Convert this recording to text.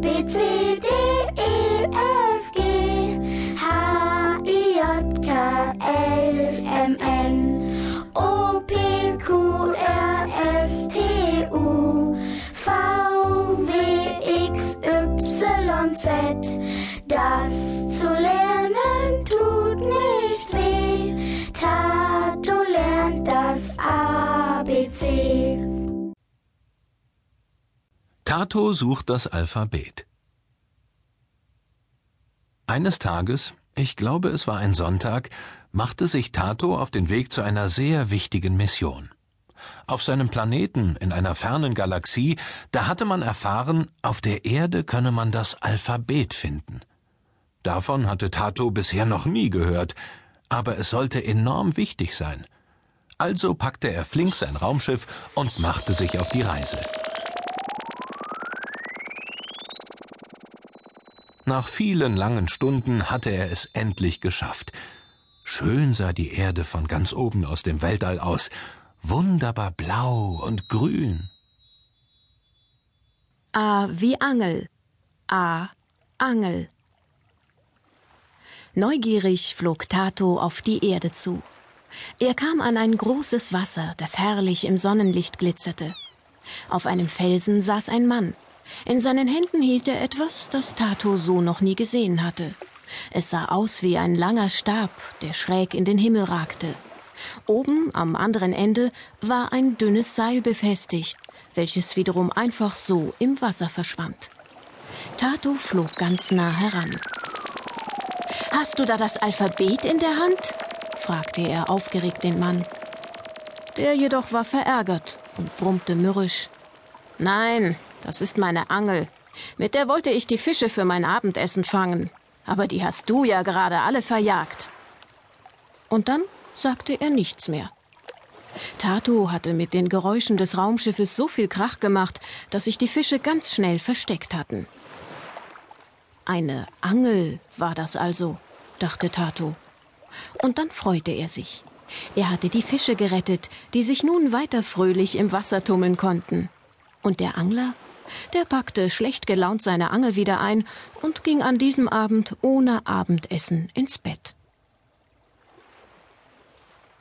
B, C, D, E, F, G, H, I, J, K, L, M, N, O, P, Q, R, S, T, U, V, W, X, Y, Z. Das zu lernen tut nicht weh. Tato lernt das ABC. Tato sucht das Alphabet. Eines Tages, ich glaube es war ein Sonntag, machte sich Tato auf den Weg zu einer sehr wichtigen Mission. Auf seinem Planeten in einer fernen Galaxie, da hatte man erfahren, auf der Erde könne man das Alphabet finden. Davon hatte Tato bisher noch nie gehört, aber es sollte enorm wichtig sein. Also packte er flink sein Raumschiff und machte sich auf die Reise. Nach vielen langen Stunden hatte er es endlich geschafft. Schön sah die Erde von ganz oben aus dem Weltall aus, wunderbar blau und grün. A wie Angel. A Angel. Neugierig flog Tato auf die Erde zu. Er kam an ein großes Wasser, das herrlich im Sonnenlicht glitzerte. Auf einem Felsen saß ein Mann. In seinen Händen hielt er etwas, das Tato so noch nie gesehen hatte. Es sah aus wie ein langer Stab, der schräg in den Himmel ragte. Oben am anderen Ende war ein dünnes Seil befestigt, welches wiederum einfach so im Wasser verschwand. Tato flog ganz nah heran. Hast du da das Alphabet in der Hand? fragte er aufgeregt den Mann. Der jedoch war verärgert und brummte mürrisch. Nein, das ist meine Angel. Mit der wollte ich die Fische für mein Abendessen fangen. Aber die hast du ja gerade alle verjagt. Und dann sagte er nichts mehr. Tato hatte mit den Geräuschen des Raumschiffes so viel Krach gemacht, dass sich die Fische ganz schnell versteckt hatten. Eine Angel war das also, dachte Tato. Und dann freute er sich. Er hatte die Fische gerettet, die sich nun weiter fröhlich im Wasser tummeln konnten. Und der Angler? Der packte schlecht gelaunt seine Angel wieder ein und ging an diesem Abend ohne Abendessen ins Bett.